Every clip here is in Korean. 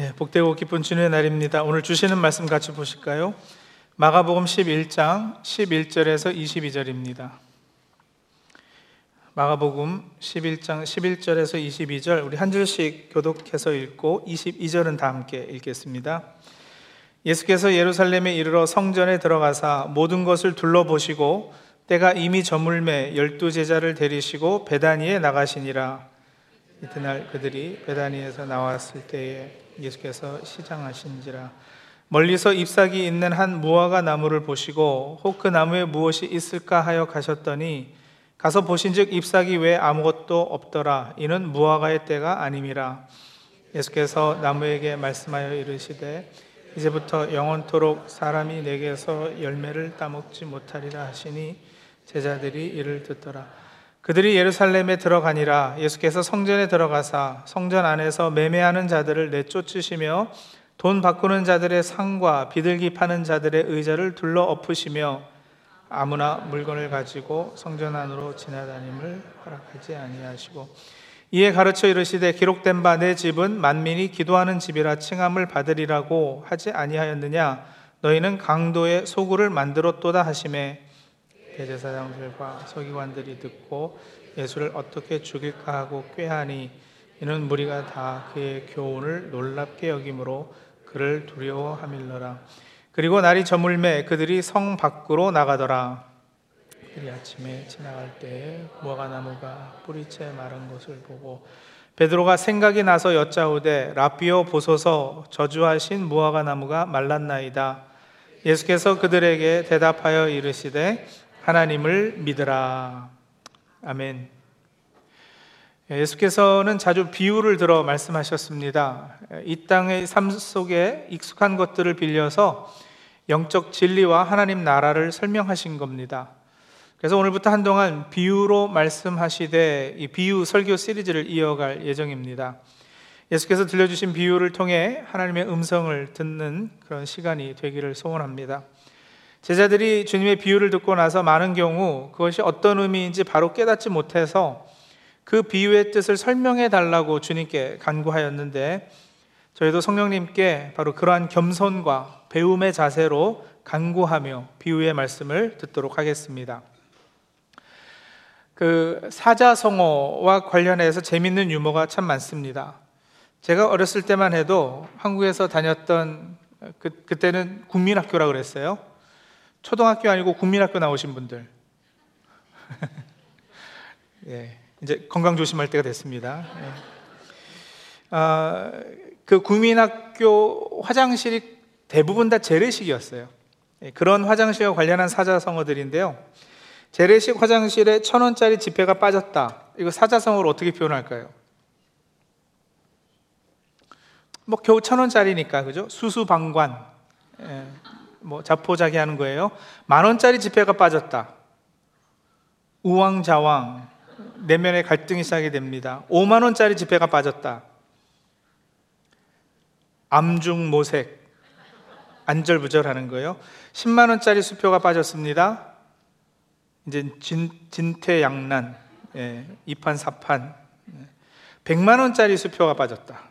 예, 복되고 기쁜 주님의 날입니다. 오늘 주시는 말씀 같이 보실까요? 마가복음 11장 11절에서 22절입니다. 마가복음 11장 11절에서 22절 우리 한 절씩 교독해서 읽고 22절은 다 함께 읽겠습니다. 예수께서 예루살렘에 이르러 성전에 들어가사 모든 것을 둘러보시고 때가 이미 저물매 열두 제자를 데리시고 베다니에 나가시니라 이튿날 그들이 베다니에서 나왔을 때에 예수께서 시장하신지라. 멀리서 잎사귀 있는 한 무화과 나무를 보시고 혹 그 나무에 무엇이 있을까 하여 가셨더니 가서 보신즉 잎사귀 외에 아무것도 없더라. 이는 무화과의 때가 아님이라. 예수께서 나무에게 말씀하여 이르시되 이제부터 영원토록 사람이 내게서 열매를 따먹지 못하리라 하시니 제자들이 이를 듣더라 그들이 예루살렘에 들어가니라. 예수께서 성전에 들어가사 성전 안에서 매매하는 자들을 내쫓으시며 돈 바꾸는 자들의 상과 비둘기 파는 자들의 의자를 둘러 엎으시며 아무나 물건을 가지고 성전 안으로 지나다님을 허락하지 아니하시고 이에 가르쳐 이르시되 기록된 바 내 집은 만민이 기도하는 집이라 칭함을 받으리라고 하지 아니하였느냐? 너희는 강도의 소굴을 만들었도다 하심에 대제사장들과 서기관들이 듣고 예수를 어떻게 죽일까 하고 꾀하니 이는 무리가 다 그의 교훈을 놀랍게 여김으로 그를 두려워함일러라. 그리고 날이 저물매 그들이 성 밖으로 나가더라. 그들이 아침에 지나갈 때에 무화과 나무가 뿌리채 마른 것을 보고 베드로가 생각이 나서 여짜오되 라비오 보소서 저주하신 무화과 나무가 말랐나이다. 예수께서 그들에게 대답하여 이르시되 하나님을 믿으라. 아멘. 예수께서는 자주 비유를 들어 말씀하셨습니다. 이 땅의 삶 속에 익숙한 것들을 빌려서 영적 진리와 하나님 나라를 설명하신 겁니다. 그래서 오늘부터 한동안 비유로 말씀하시되 이 비유 설교 시리즈를 이어갈 예정입니다. 예수께서 들려주신 비유를 통해 하나님의 음성을 듣는 그런 시간이 되기를 소원합니다. 제자들이 주님의 비유를 듣고 나서 많은 경우 그것이 어떤 의미인지 바로 깨닫지 못해서 그 비유의 뜻을 설명해 달라고 주님께 간구하였는데 저희도 성령님께 바로 그러한 겸손과 배움의 자세로 간구하며 비유의 말씀을 듣도록 하겠습니다. 그 사자성어와 관련해서 재밌는 유머가 참 많습니다. 제가 어렸을 때만 해도 한국에서 다녔던 그, 그때는 국민학교라 그랬어요. 초등학교 아니고 국민학교 나오신 분들. 예, 이제 건강 조심할 때가 됐습니다. 예. 아, 그 국민학교 화장실이 대부분 다 재래식이었어요. 예, 그런 화장실과 관련한 사자성어들인데요. 재래식 화장실에 천 원짜리 지폐가 빠졌다. 이거 사자성어로 어떻게 표현할까요? 뭐 겨우 천 원짜리니까 그죠? 수수방관. 예. 뭐 자포자기 하는 거예요. 만 원짜리 지폐가 빠졌다. 우왕좌왕 내면의 갈등이 시작이 됩니다. 5만 원짜리 지폐가 빠졌다. 암중 모색 안절부절하는 거예요. 10만 원짜리 수표가 빠졌습니다. 이제 진, 진퇴양난 예, 이판사판 100만 원짜리 수표가 빠졌다.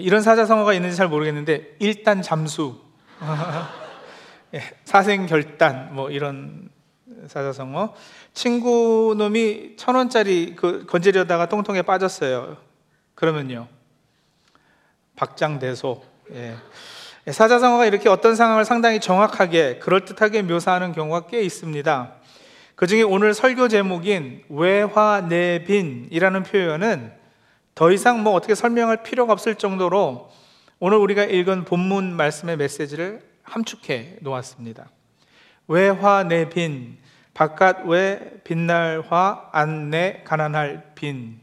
이런 사자성어가 있는지 잘 모르겠는데 일단 잠수, 예, 사생 결단 뭐 이런 사자성어. 친구 놈이 천 원짜리 그 건지려다가 똥통에 빠졌어요. 그러면요 박장대소. 예. 예. 사자성어가 이렇게 어떤 상황을 상당히 정확하게 그럴듯하게 묘사하는 경우가 꽤 있습니다. 그 중에 오늘 설교 제목인 외화내빈이라는 표현은 더 이상 뭐 어떻게 설명할 필요가 없을 정도로 오늘 우리가 읽은 본문 말씀의 메시지를 함축해 놓았습니다. 외화 내빈 바깥 외 빛날 화 안내 가난할 빈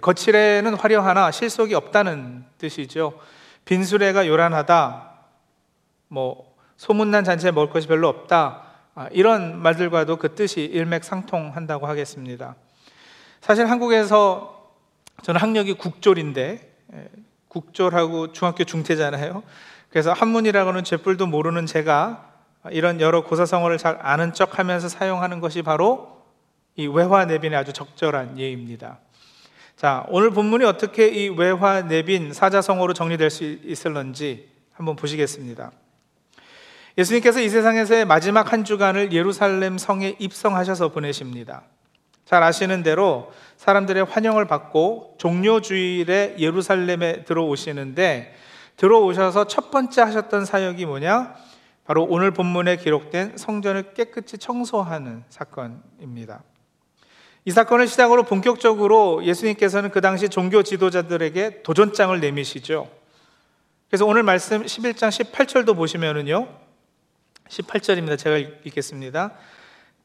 거칠에는 화려하나 실속이 없다는 뜻이죠. 빈수레가 요란하다. 뭐 소문난 잔치에 먹을 것이 별로 없다. 아, 이런 말들과도 그 뜻이 일맥상통한다고 하겠습니다. 사실 한국에서 저는 학력이 국졸인데 예, 국졸하고 중학교 중퇴잖아요. 그래서 한문이라고는 죄뿔도 모르는 제가 이런 여러 고사성어를 잘 아는 척하면서 사용하는 것이 바로 이 외화 내빈의 아주 적절한 예입니다. 자, 오늘 본문이 어떻게 이 외화 내빈 사자성어로 정리될 수 있을런지 한번 보시겠습니다. 예수님께서 이 세상에서의 마지막 한 주간을 예루살렘 성에 입성하셔서 보내십니다. 잘 아시는 대로 사람들의 환영을 받고 종료 주일에 예루살렘에 들어오시는데 들어오셔서 첫 번째 하셨던 사역이 뭐냐? 바로 오늘 본문에 기록된 성전을 깨끗이 청소하는 사건입니다. 이 사건을 시작으로 본격적으로 예수님께서는 그 당시 종교 지도자들에게 도전장을 내미시죠. 그래서 오늘 말씀 11장 18절도 보시면은요. 18절입니다. 제가 읽겠습니다.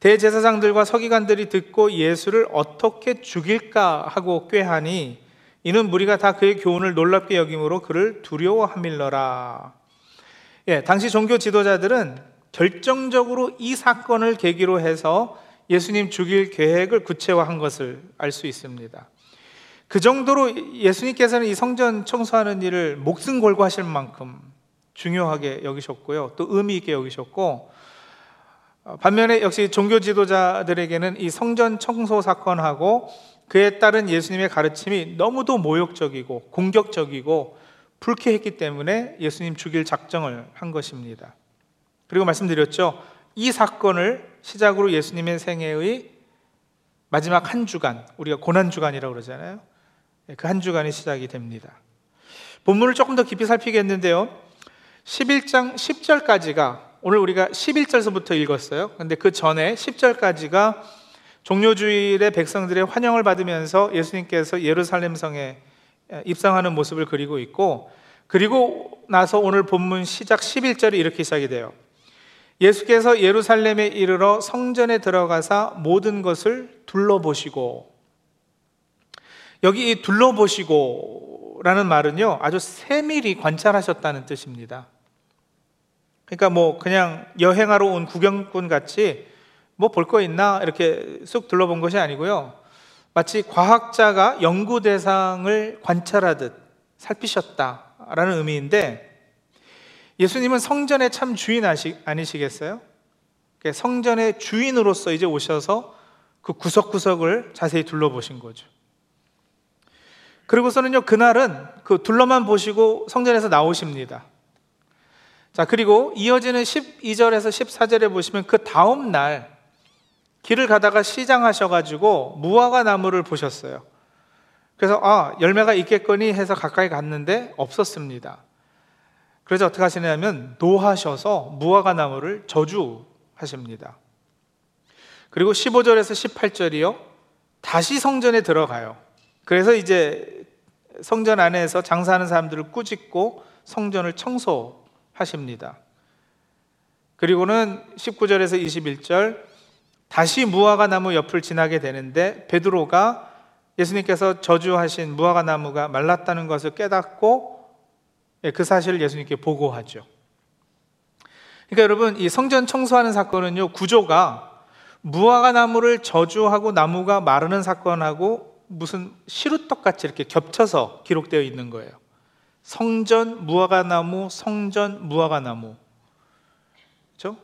대제사장들과 서기관들이 듣고 예수를 어떻게 죽일까 하고 꾀하니 이는 무리가 다 그의 교훈을 놀랍게 여김으로 그를 두려워함일러라. 예, 당시 종교 지도자들은 결정적으로 이 사건을 계기로 해서 예수님 죽일 계획을 구체화한 것을 알 수 있습니다. 그 정도로 예수님께서는 이 성전 청소하는 일을 목숨 걸고 하실 만큼 중요하게 여기셨고요. 또 의미 있게 여기셨고 어, 반면에 역시 종교 지도자들에게는 이 성전 청소 사건하고 그에 따른 예수님의 가르침이 너무도 모욕적이고 공격적이고 불쾌했기 때문에 예수님 죽일 작정을 한 것입니다. 그리고 말씀드렸죠. 이 사건을 시작으로 예수님의 생애의 마지막 한 주간, 우리가 고난 주간이라고 그러잖아요. 네, 그한 주간이 시작이 됩니다. 본문을 조금 더 깊이 살피겠는데요. 11장 10절까지가 오늘 우리가 11절서부터 읽었어요. 근데 그 전에 10절까지가 종료주일의 백성들의 환영을 받으면서 예수님께서 예루살렘 성에 입성하는 모습을 그리고 있고 그리고 나서 오늘 본문 시작 11절이 이렇게 시작이 돼요. 예수께서 예루살렘에 이르러 성전에 들어가사 모든 것을 둘러보시고 여기 이 둘러보시고라는 말은요 아주 세밀히 관찰하셨다는 뜻입니다. 그러니까 뭐 그냥 여행하러 온 구경꾼 같이 뭐 볼 거 있나 이렇게 쑥 둘러본 것이 아니고요. 마치 과학자가 연구 대상을 관찰하듯 살피셨다라는 의미인데 예수님은 성전의 참 주인 아니시겠어요? 성전의 주인으로서 이제 오셔서 그 구석구석을 자세히 둘러보신 거죠. 그리고서는요, 그날은 그 둘러만 보시고 성전에서 나오십니다. 자, 그리고 이어지는 12절에서 14절에 보시면 그 다음 날 길을 가다가 시장하셔가지고 무화과 나무를 보셨어요. 그래서 아, 열매가 있겠거니 해서 가까이 갔는데 없었습니다. 그래서 어떻게 하시냐면 노하셔서 무화과 나무를 저주하십니다. 그리고 15절에서 18절이요. 다시 성전에 들어가요. 그래서 이제 성전 안에서 장사하는 사람들을 꾸짖고 성전을 청소 하십니다. 그리고는 19절에서 21절 다시 무화과 나무 옆을 지나게 되는데 베드로가 예수님께서 저주하신 무화과 나무가 말랐다는 것을 깨닫고 예, 그 사실을 예수님께 보고하죠. 그러니까 여러분 이 성전 청소하는 사건은요 구조가 무화과 나무를 저주하고 나무가 마르는 사건하고 무슨 시루떡 같이 이렇게 겹쳐서 기록되어 있는 거예요. 성전 무화과나무, 성전 무화과나무. 그렇죠?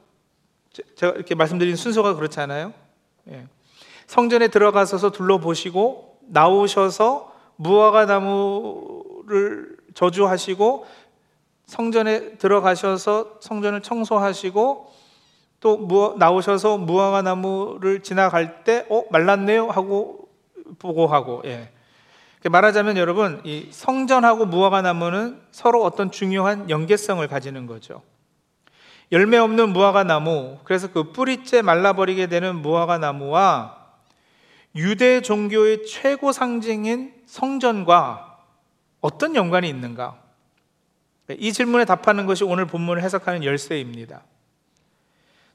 제가 이렇게 말씀드린 순서가 그렇잖아요. 예. 성전에 들어가서 둘러보시고 나오셔서 무화과나무를 저주하시고 성전에 들어가셔서 성전을 청소하시고 또 나오셔서 무화과나무를 지나갈 때 어, 말랐네요 하고 보고하고 예. 말하자면 여러분, 이 성전하고 무화과 나무는 서로 어떤 중요한 연계성을 가지는 거죠. 열매 없는 무화과 나무, 그래서 그 뿌리째 말라버리게 되는 무화과 나무와 유대 종교의 최고 상징인 성전과 어떤 연관이 있는가? 이 질문에 답하는 것이 오늘 본문을 해석하는 열쇠입니다.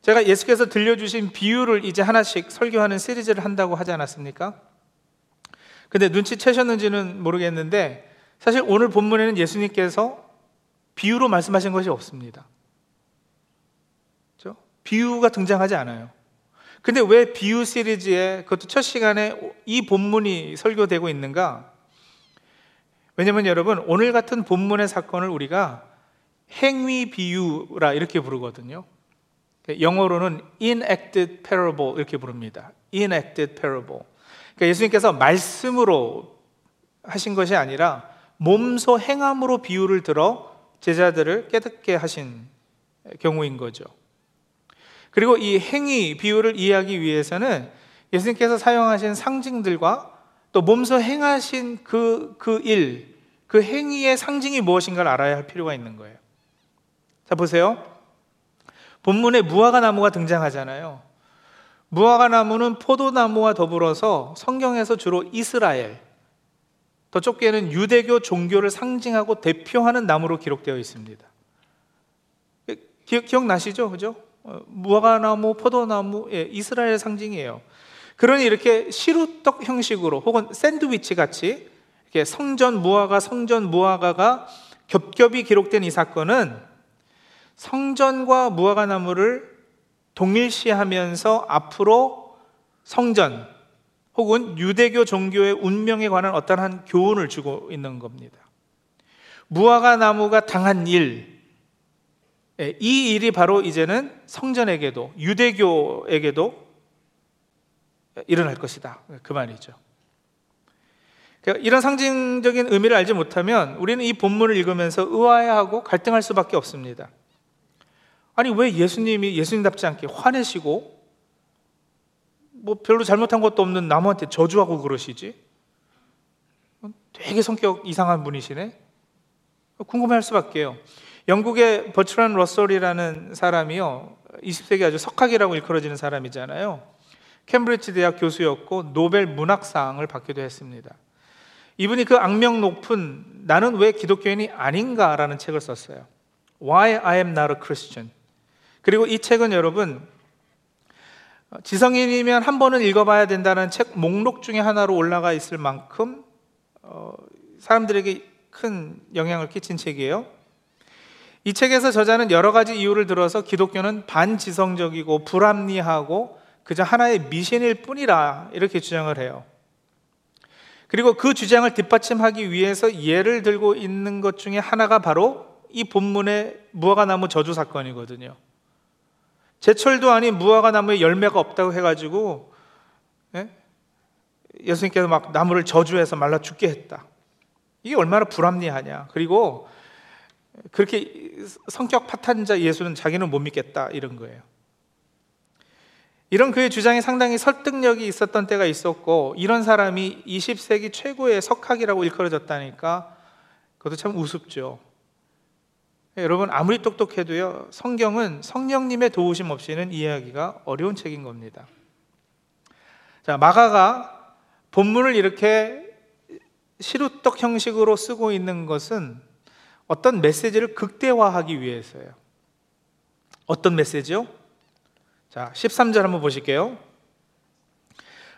제가 예수께서 들려주신 비유를 이제 하나씩 설교하는 시리즈를 한다고 하지 않았습니까? 근데 눈치채셨는지는 모르겠는데 사실 오늘 본문에는 예수님께서 비유로 말씀하신 것이 없습니다. 그렇죠? 비유가 등장하지 않아요. 근데 왜 비유 시리즈에 그것도 첫 시간에 이 본문이 설교되고 있는가? 왜냐면 여러분 오늘 같은 본문의 사건을 우리가 행위 비유라 이렇게 부르거든요. 영어로는 enacted parable 이렇게 부릅니다. enacted parable. 그러니까 예수님께서 말씀으로 하신 것이 아니라 몸소 행함으로 비유를 들어 제자들을 깨닫게 하신 경우인 거죠. 그리고 이 행위 비유를 이해하기 위해서는 예수님께서 사용하신 상징들과 또 몸소 행하신 그, 그 일, 그 행위의 상징이 무엇인가를 알아야 할 필요가 있는 거예요. 자, 보세요. 본문에 무화과 나무가 등장하잖아요. 무화과 나무는 포도나무와 더불어서 성경에서 주로 이스라엘, 더 좁게는 유대교 종교를 상징하고 대표하는 나무로 기록되어 있습니다. 기억, 나시죠 그죠? 어, 무화과 나무, 포도나무, 예, 이스라엘 상징이에요. 그러니 이렇게 시루떡 형식으로 혹은 샌드위치 같이 이렇게 성전 무화과, 성전 무화과가 겹겹이 기록된 이 사건은 성전과 무화과 나무를 동일시하면서 앞으로 성전 혹은 유대교 종교의 운명에 관한 어떠한 교훈을 주고 있는 겁니다. 무화과 나무가 당한 일, 예, 이 일이 바로 이제는 성전에게도 유대교에게도 일어날 것이다. 그 말이죠. 그러니까 이런 상징적인 의미를 알지 못하면 우리는 이 본문을 읽으면서 의아해하고 갈등할 수밖에 없습니다. 아니 왜 예수님이 예수님답지 않게 화내시고 뭐 별로 잘못한 것도 없는 나무한테 저주하고 그러시지? 되게 성격 이상한 분이시네. 궁금해할 수밖에요. 영국의 버트란 러셀이라는 사람이요, 20세기 아주 석학이라고 일컬어지는 사람이잖아요. 캠브리지 대학 교수였고 노벨 문학상을 받기도 했습니다. 이분이 그 악명 높은 나는 왜 기독교인이 아닌가라는 책을 썼어요. Why I am not a Christian. 그리고 이 책은 여러분 지성인이면 한 번은 읽어봐야 된다는 책 목록 중에 하나로 올라가 있을 만큼 어, 사람들에게 큰 영향을 끼친 책이에요. 이 책에서 저자는 여러 가지 이유를 들어서 기독교는 반지성적이고 불합리하고 그저 하나의 미신일 뿐이라 이렇게 주장을 해요. 그리고 그 주장을 뒷받침하기 위해서 예를 들고 있는 것 중에 하나가 바로 이 본문의 무화과 나무 저주 사건이거든요. 제철도 아닌 무화과 나무에 열매가 없다고 해가지고 예? 예수님께서 막 나무를 저주해서 말라 죽게 했다. 이게 얼마나 불합리하냐. 그리고 그렇게 성격 파탄자 예수는 자기는 못 믿겠다 이런 거예요. 이런 그의 주장이 상당히 설득력이 있었던 때가 있었고 이런 사람이 20세기 최고의 석학이라고 일컬어졌다니까 그것도 참 우습죠. 여러분 아무리 똑똑해도요 성경은 성령님의 도우심 없이는 이해하기가 어려운 책인 겁니다. 자 마가가 본문을 이렇게 시루떡 형식으로 쓰고 있는 것은 어떤 메시지를 극대화하기 위해서예요. 어떤 메시지요? 자, 13절 한번 보실게요.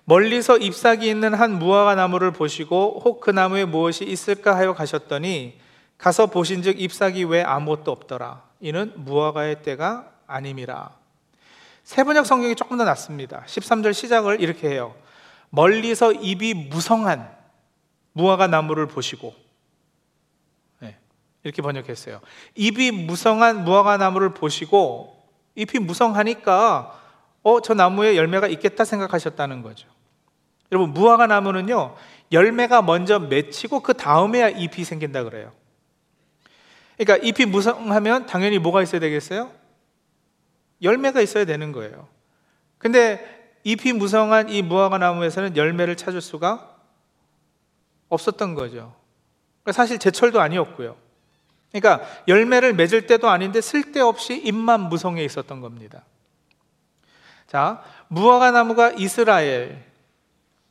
멀리서 잎사귀 있는 한 무화과 나무를 보시고 혹 그 나무에 무엇이 있을까 하여 가셨더니 가서 보신즉 잎사귀 외 아무것도 없더라. 이는 무화과의 때가 아님이라. 세번역 성경이 조금 더 낫습니다. 13절 시작을 이렇게 해요. 멀리서 잎이 무성한 무화과 나무를 보시고 이렇게 번역했어요. 잎이 무성한 무화과 나무를 보시고 잎이 무성하니까 어, 저 나무에 열매가 있겠다 생각하셨다는 거죠. 여러분, 무화과 나무는요, 열매가 먼저 맺히고 그 다음에야 잎이 생긴다 그래요. 그러니까 잎이 무성하면 당연히 뭐가 있어야 되겠어요? 열매가 있어야 되는 거예요. 근데 잎이 무성한 이 무화과 나무에서는 열매를 찾을 수가 없었던 거죠. 그러니까 사실 제철도 아니었고요. 그러니까 열매를 맺을 때도 아닌데 쓸데없이 잎만 무성해 있었던 겁니다. 자, 무화과 나무가 이스라엘,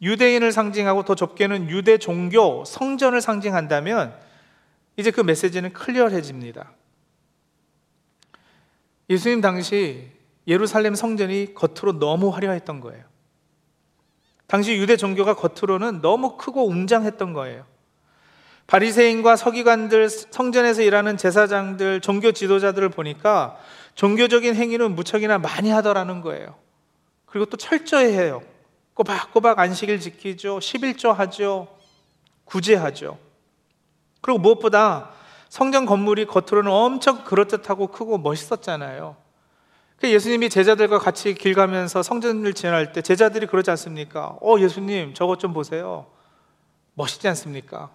유대인을 상징하고 더 좁게는 유대 종교, 성전을 상징한다면 이제 그 메시지는 클리어해집니다. 예수님 당시 예루살렘 성전이 겉으로 너무 화려했던 거예요. 당시 유대 종교가 겉으로는 너무 크고 웅장했던 거예요. 바리새인과 서기관들, 성전에서 일하는 제사장들, 종교 지도자들을 보니까 종교적인 행위는 무척이나 많이 하더라는 거예요. 그리고 또 철저히 해요. 꼬박꼬박 안식일 지키죠. 11조 하죠. 구제하죠. 그리고 무엇보다 성전 건물이 겉으로는 엄청 그럴듯하고 크고 멋있었잖아요. 그 예수님이 제자들과 같이 길 가면서 성전을 지날 때 제자들이 그러지 않습니까? 어, 예수님, 저것 좀 보세요. 멋있지 않습니까?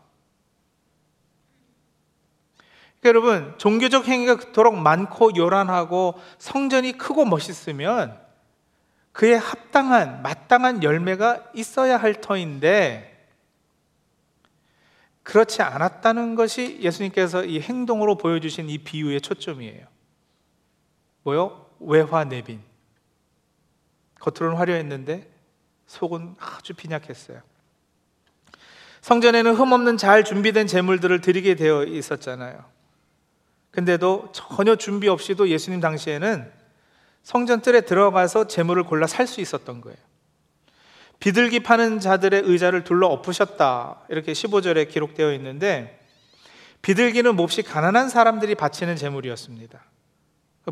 그러니까 여러분, 종교적 행위가 그토록 많고 요란하고 성전이 크고 멋있으면 그에 합당한, 마땅한 열매가 있어야 할 터인데 그렇지 않았다는 것이 예수님께서 이 행동으로 보여주신 이 비유의 초점이에요. 뭐요? 외화 내빈. 겉으로는 화려했는데 속은 아주 빈약했어요. 성전에는 흠없는 잘 준비된 제물들을 드리게 되어 있었잖아요. 근데도 전혀 준비 없이도 예수님 당시에는 성전 뜰에 들어가서 제물을 골라 살 수 있었던 거예요. 비둘기 파는 자들의 의자를 둘러 엎으셨다. 이렇게 15절에 기록되어 있는데 비둘기는 몹시 가난한 사람들이 바치는 제물이었습니다.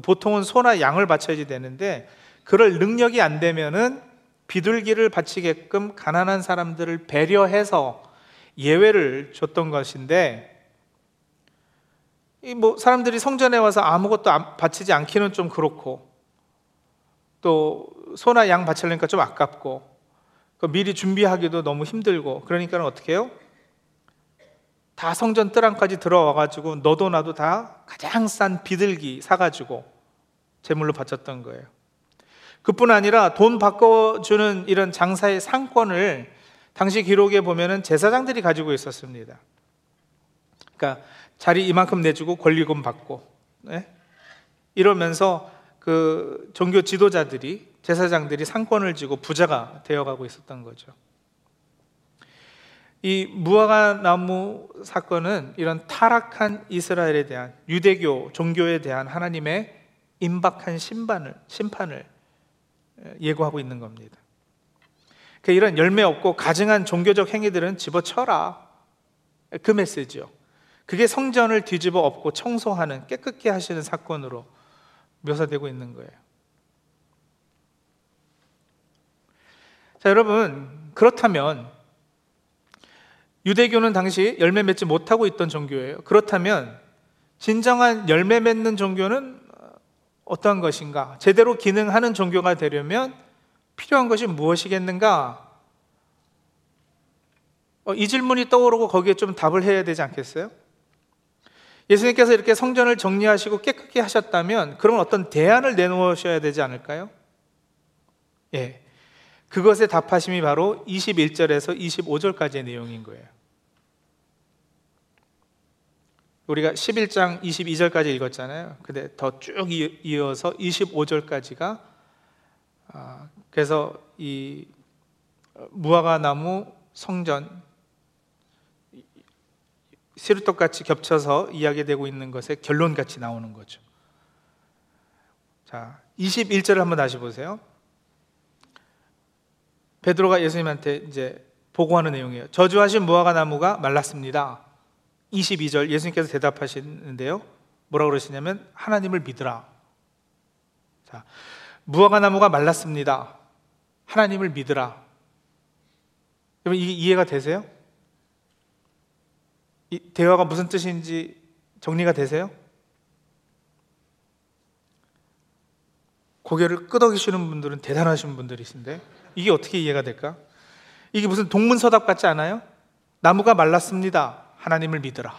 보통은 소나 양을 바쳐야지 되는데 그럴 능력이 안 되면은 비둘기를 바치게끔 가난한 사람들을 배려해서 예외를 줬던 것인데 뭐 사람들이 성전에 와서 아무것도 바치지 않기는 좀 그렇고 또 소나 양 바치려니까 좀 아깝고 미리 준비하기도 너무 힘들고 그러니까 어떻게 해요? 다 성전 뜰안까지 들어와가지고 너도 나도 다 가장 싼 비둘기 사가지고 제물로 바쳤던 거예요. 그뿐 아니라 돈 바꿔주는 이런 장사의 상권을 당시 기록에 보면은 제사장들이 가지고 있었습니다. 그러니까 자리 이만큼 내주고 권리금 받고 네? 이러면서 그 종교 지도자들이 제사장들이 상권을 쥐고 부자가 되어가고 있었던 거죠. 이 무화과 나무 사건은 이런 타락한 이스라엘에 대한 유대교 종교에 대한 하나님의 임박한 심판을 심판을 예고하고 있는 겁니다. 그 이런 열매 없고 가증한 종교적 행위들은 집어쳐라 그 메시지요. 그게 성전을 뒤집어 엎고 청소하는 깨끗게 하시는 사건으로 묘사되고 있는 거예요. 자, 여러분, 그렇다면 유대교는 당시 열매 맺지 못하고 있던 종교예요. 그렇다면 진정한 열매 맺는 종교는 어떠한 것인가? 제대로 기능하는 종교가 되려면 필요한 것이 무엇이겠는가? 어, 이 질문이 떠오르고 거기에 좀 답을 해야 되지 않겠어요? 예수님께서 이렇게 성전을 정리하시고 깨끗게 하셨다면 그러면 어떤 대안을 내놓으셔야 되지 않을까요? 예. 그것의 답하심이 바로 21절에서 25절까지의 내용인 거예요. 우리가 11장 22절까지 읽었잖아요. 근데 더 쭉 이어서 25절까지가 아, 그래서 이 무화과 나무 성전 시루떡 같이 겹쳐서 이야기되고 있는 것의 결론 같이 나오는 거죠. 자, 21절을 한번 다시 보세요. 베드로가 예수님한테 이제 보고하는 내용이에요. 저주하신 무화과 나무가 말랐습니다. 22절 예수님께서 대답하시는데요. 뭐라 그러시냐면 하나님을 믿으라. 자, 무화과 나무가 말랐습니다. 하나님을 믿으라. 여러분 이게 이해가 되세요? 이 대화가 무슨 뜻인지 정리가 되세요? 고개를 끄덕이시는 분들은 대단하신 분들이신데 이게 어떻게 이해가 될까? 이게 무슨 동문서답 같지 않아요? 나무가 말랐습니다. 하나님을 믿으라.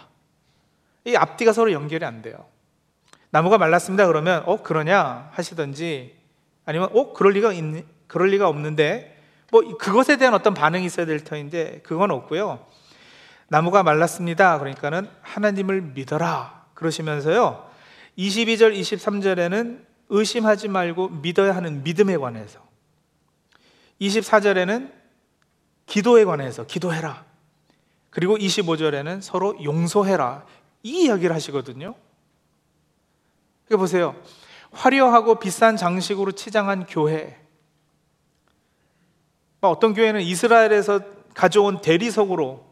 이 앞뒤가 서로 연결이 안 돼요. 나무가 말랐습니다. 그러면 어 그러냐 하시든지 아니면 어 그럴 리가 있 그럴 리가 없는데 뭐 그것에 대한 어떤 반응이 있어야 될 터인데 그건 없고요. 나무가 말랐습니다. 그러니까는 하나님을 믿어라 그러시면서요. 22절 23절에는 의심하지 말고 믿어야 하는 믿음에 관해서 24절에는 기도에 관해서 기도해라. 그리고 25절에는 서로 용서해라. 이 이야기를 하시거든요. 이거 보세요. 화려하고 비싼 장식으로 치장한 교회. 어떤 교회는 이스라엘에서 가져온 대리석으로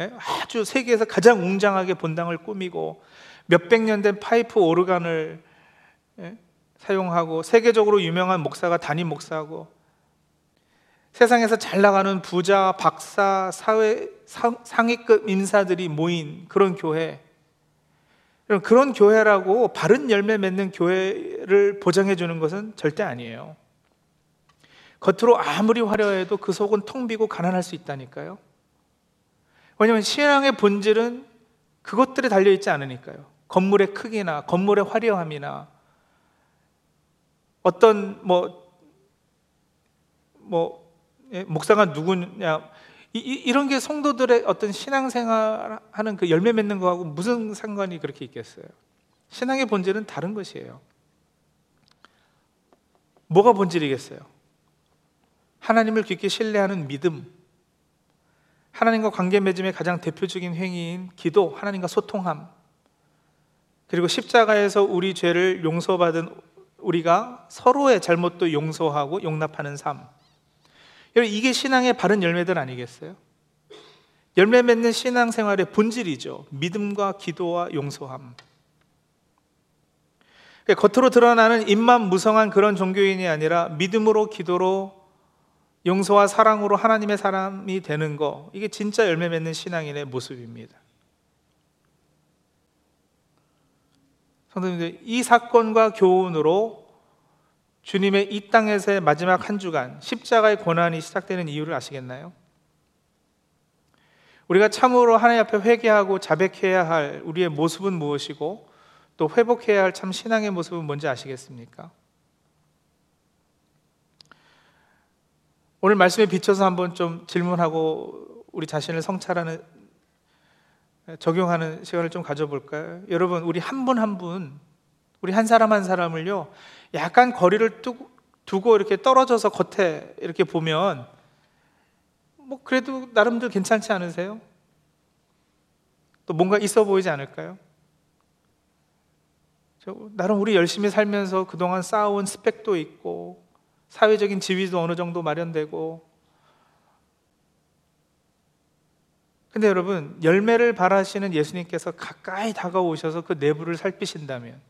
예? 아주 세계에서 가장 웅장하게 본당을 꾸미고 몇백 년 된 파이프 오르간을 예? 사용하고 세계적으로 유명한 목사가 담임 목사고 세상에서 잘 나가는 부자, 박사, 사회 상위급 인사들이 모인 그런 교회. 그런 교회라고 바른 열매 맺는 교회를 보장해 주는 것은 절대 아니에요. 겉으로 아무리 화려해도 그 속은 텅 비고 가난할 수 있다니까요. 왜냐하면 신앙의 본질은 그것들에 달려 있지 않으니까요. 건물의 크기나 건물의 화려함이나 어떤 뭐, 뭐, 예, 목사가 누구냐, 이, 이, 런 게 성도들의 어떤 신앙생활 하는 그 열매 맺는 거하고 무슨 상관이 그렇게 있겠어요? 신앙의 본질은 다른 것이에요. 뭐가 본질이겠어요? 하나님을 깊게 신뢰하는 믿음, 하나님과 관계 맺음의 가장 대표적인 행위인 기도, 하나님과 소통함, 그리고 십자가에서 우리 죄를 용서받은 우리가 서로의 잘못도 용서하고 용납하는 삶. 여러분, 이게 신앙의 바른 열매들 아니겠어요? 열매 맺는 신앙생활의 본질이죠. 믿음과 기도와 용서함. 겉으로 드러나는 입만 무성한 그런 종교인이 아니라 믿음으로 기도로 용서와 사랑으로 하나님의 사람이 되는 거 이게 진짜 열매 맺는 신앙인의 모습입니다. 성도님들 이 사건과 교훈으로 주님의 이 땅에서의 마지막 한 주간 십자가의 고난이 시작되는 이유를 아시겠나요? 우리가 참으로 하나님 앞에 회개하고 자백해야 할 우리의 모습은 무엇이고 또 회복해야 할 참 신앙의 모습은 뭔지 아시겠습니까? 오늘 말씀에 비춰서 한번 좀 질문하고 우리 자신을 성찰하는 적용하는 시간을 좀 가져볼까요? 여러분, 우리 한 분 한 분, 우리 한 사람 한 사람을요, 약간 거리를 두고 이렇게 떨어져서 겉에 이렇게 보면, 뭐, 그래도 나름대로 괜찮지 않으세요? 또 뭔가 있어 보이지 않을까요? 나름 우리 열심히 살면서 그동안 쌓아온 스펙도 있고, 사회적인 지위도 어느 정도 마련되고, 근데 여러분, 열매를 바라시는 예수님께서 가까이 다가오셔서 그 내부를 살피신다면,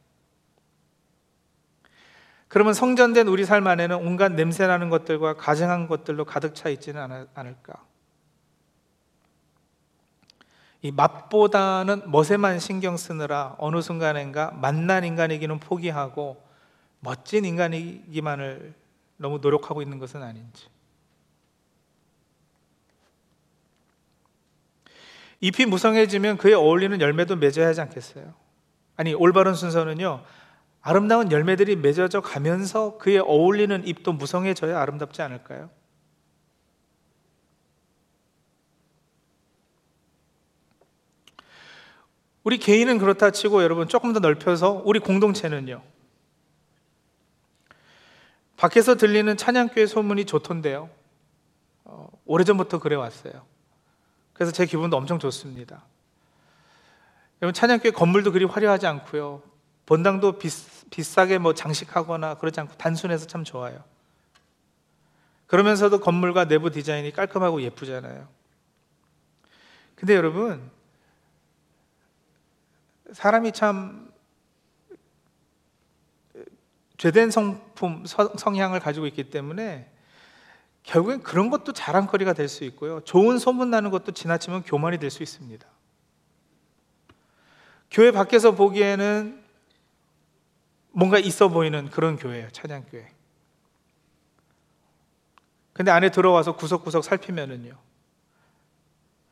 그러면 성전된 우리 삶 안에는 온갖 냄새나는 것들과 가증한 것들로 가득 차 있지는 않을까? 이 맛보다는 멋에만 신경 쓰느라 어느 순간인가 만난 인간이기는 포기하고 멋진 인간이기만을 너무 노력하고 있는 것은 아닌지. 잎이 무성해지면 그에 어울리는 열매도 맺어야 하지 않겠어요? 아니, 올바른 순서는요, 아름다운 열매들이 맺어져 가면서 그에 어울리는 잎도 무성해져야 아름답지 않을까요? 우리 개인은 그렇다 치고 여러분 조금 더 넓혀서 우리 공동체는요. 밖에서 들리는 찬양교회 소문이 좋던데요. 어, 오래전부터 그래 왔어요. 그래서 제 기분도 엄청 좋습니다. 여러분 찬양교회 건물도 그리 화려하지 않고요. 본당도 비, 비싸게 뭐 장식하거나 그러지 않고 단순해서 참 좋아요. 그러면서도 건물과 내부 디자인이 깔끔하고 예쁘잖아요. 근데 여러분 사람이 참 죄된 성품 성향을 가지고 있기 때문에 결국엔 그런 것도 자랑거리가 될 수 있고요. 좋은 소문 나는 것도 지나치면 교만이 될 수 있습니다. 교회 밖에서 보기에는 뭔가 있어 보이는 그런 교회예요. 찬양교회. 근데 안에 들어와서 구석구석 살피면은요.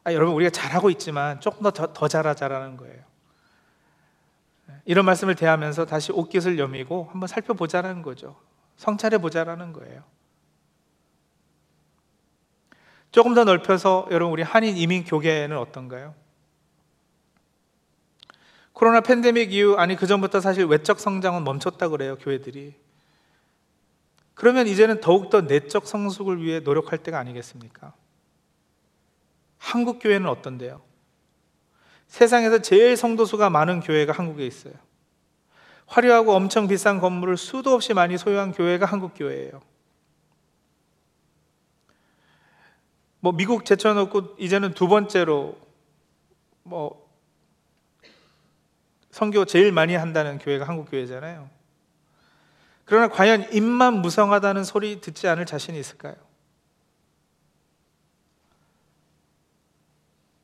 아, 여러분, 우리가 잘하고 있지만 조금 더, 더, 더 잘하자라는 거예요. 이런 말씀을 대하면서 다시 옷깃을 여미고 한번 살펴보자라는 거죠. 성찰해 보자라는 거예요. 조금 더 넓혀서 여러분 우리 한인 이민 교계는 어떤가요? 코로나 팬데믹 이후 아니 그 전부터 사실 외적 성장은 멈췄다 그래요 교회들이. 그러면 이제는 더욱더 내적 성숙을 위해 노력할 때가 아니겠습니까? 한국 교회는 어떤데요? 세상에서 제일 성도수가 많은 교회가 한국에 있어요. 화려하고 엄청 비싼 건물을 수도 없이 많이 소유한 교회가 한국 교회예요. 뭐 미국 제쳐놓고 이제는 두 번째로 뭐 선교 제일 많이 한다는 교회가 한국 교회잖아요. 그러나 과연 입만 무성하다는 소리 듣지 않을 자신이 있을까요?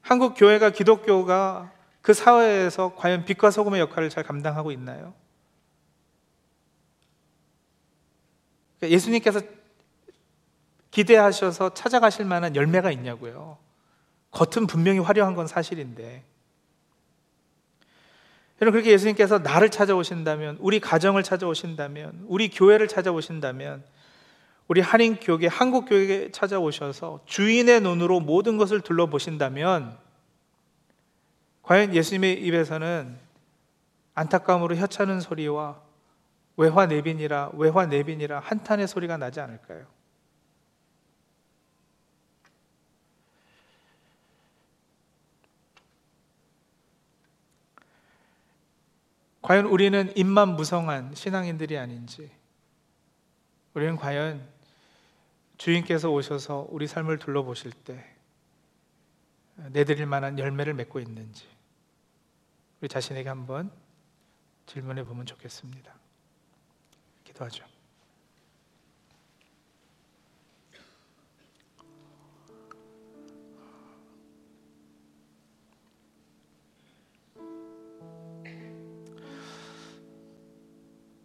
한국 교회가 기독교가 그 사회에서 과연 빛과 소금의 역할을 잘 감당하고 있나요? 예수님께서 기대하셔서 찾아가실 만한 열매가 있냐고요. 겉은 분명히 화려한 건 사실인데 여러분 그렇게 예수님께서 나를 찾아오신다면 우리 가정을 찾아오신다면 우리 교회를 찾아오신다면 우리 한인 교회 한국 교회에 찾아오셔서 주인의 눈으로 모든 것을 둘러보신다면 과연 예수님의 입에서는 안타까움으로 혀차는 소리와 외화 내빈이라 외화 내빈이라 한탄의 소리가 나지 않을까요? 과연 우리는 입만 무성한 신앙인들이 아닌지, 우리는 과연 주인께서 오셔서 우리 삶을 둘러보실 때 내드릴 만한 열매를 맺고 있는지, 우리 자신에게 한번 질문해 보면 좋겠습니다. 기도하죠.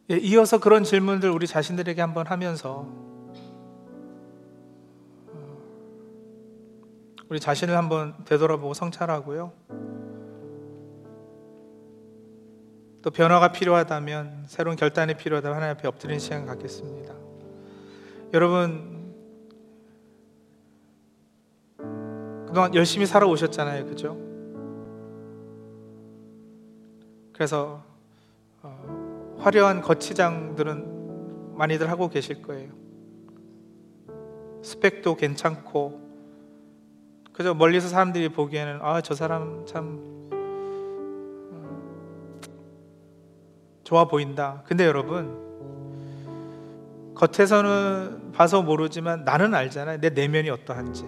예, 이어서 그런 질문들 우리 자신들에게 한번 하면서 어, 우리 자신을 한번 되돌아보고 성찰하고요. 또 변화가 필요하다면 새로운 결단이 필요하다면 하나님 앞에 엎드리는 시간 갖겠습니다. 여러분 그동안 열심히 살아오셨잖아요, 그죠? 그래서 어, 화려한 거치장들은 많이들 하고 계실 거예요. 스펙도 괜찮고, 그저 멀리서 사람들이 보기에는 아, 저 사람 참 어, 좋아 보인다. 근데 여러분, 겉에서는 봐서 모르지만 나는 알잖아요. 내 내면이 어떠한지.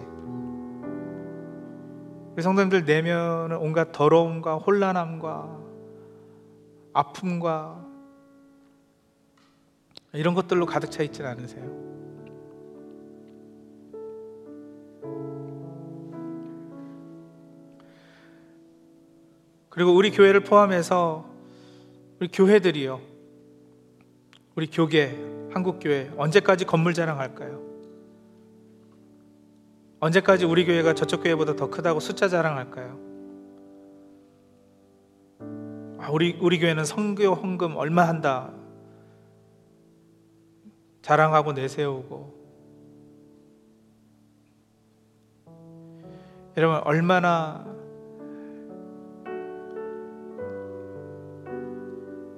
우리 성도님들 내면은 온갖 더러움과 혼란함과 아픔과 이런 것들로 가득 차 있지는 않으세요? 그리고 우리 교회를 포함해서 우리 교회들이요. 우리 교계, 한국교회 언제까지 건물 자랑할까요? 언제까지 우리 교회가 저쪽 교회보다 더 크다고 숫자 자랑할까요? 아, 우리 우리 교회는 성교 헌금 얼마 한다. 자랑하고 내세우고 여러분 얼마나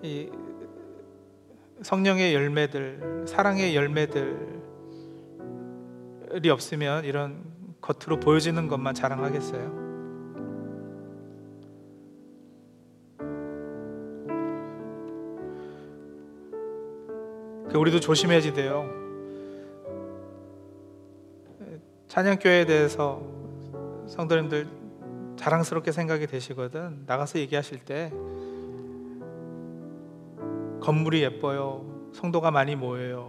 이 성령의 열매들, 사랑의 열매들이 없으면 이런 겉으로 보여지는 것만 자랑하겠어요? 우리도 조심해야지 돼요. 찬양교회에 대해서 성도님들 자랑스럽게 생각이 되시거든. 나가서 얘기하실 때 건물이 예뻐요. 성도가 많이 모여요.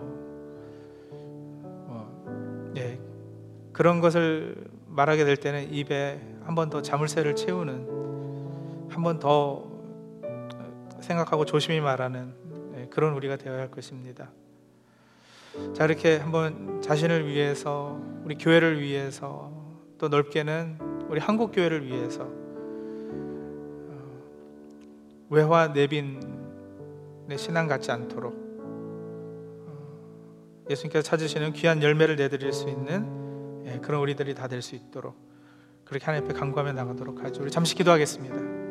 어, 예. 그런 것을 말하게 될 때는 입에 한 번 더 자물쇠를 채우는 한 번 더 생각하고 조심히 말하는 그런 우리가 되어야 할 것입니다. 자 이렇게 한번 자신을 위해서 우리 교회를 위해서 또 넓게는 우리 한국 교회를 위해서 어, 외화 내빈의 신앙 같지 않도록 어, 예수님께서 찾으시는 귀한 열매를 내드릴 수 있는 예, 그런 우리들이 다 될 수 있도록 그렇게 하나님 앞에 간구하며 나가도록 하죠. 우리 잠시 기도하겠습니다.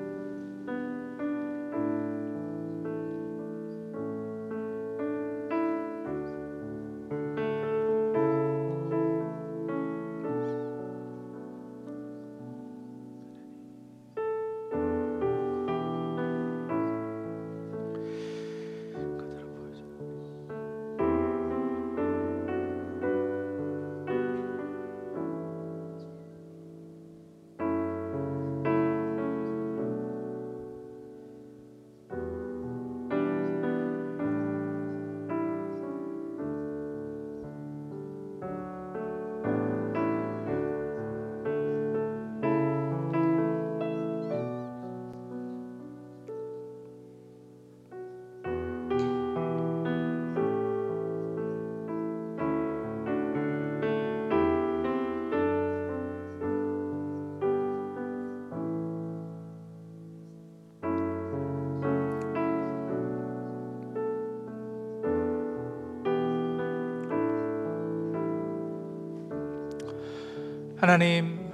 하나님,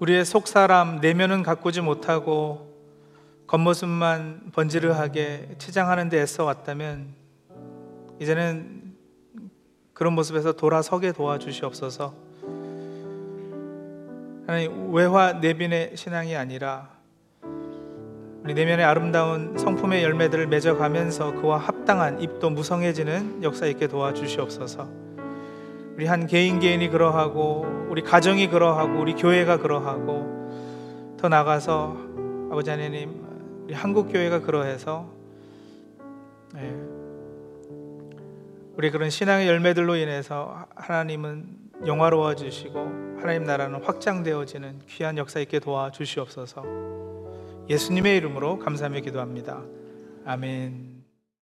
우리의 속 사람 내면은 가꾸지 못하고 겉모습만 번지르하게 치장하는 데 애써 왔다면 이제는 그런 모습에서 돌아서게 도와주시옵소서. 하나님 외화 내빈의 신앙이 아니라 우리 내면의 아름다운 성품의 열매들을 맺어가면서 그와 합당한 입도 무성해지는 역사 있게 도와주시옵소서. 우리 한 개인 개인이 그러하고 우리 가정이 그러하고 우리 교회가 그러하고 더 나가서 아버지 하나님 우리 한국 교회가 그러해서 예, 우리 그런 신앙의 열매들로 인해서 하나님은 영화로워 주시고 하나님 나라는 확장되어지는 귀한 역사 있게 도와 주시옵소서. 예수님의 이름으로 감사하며 기도합니다. 아멘.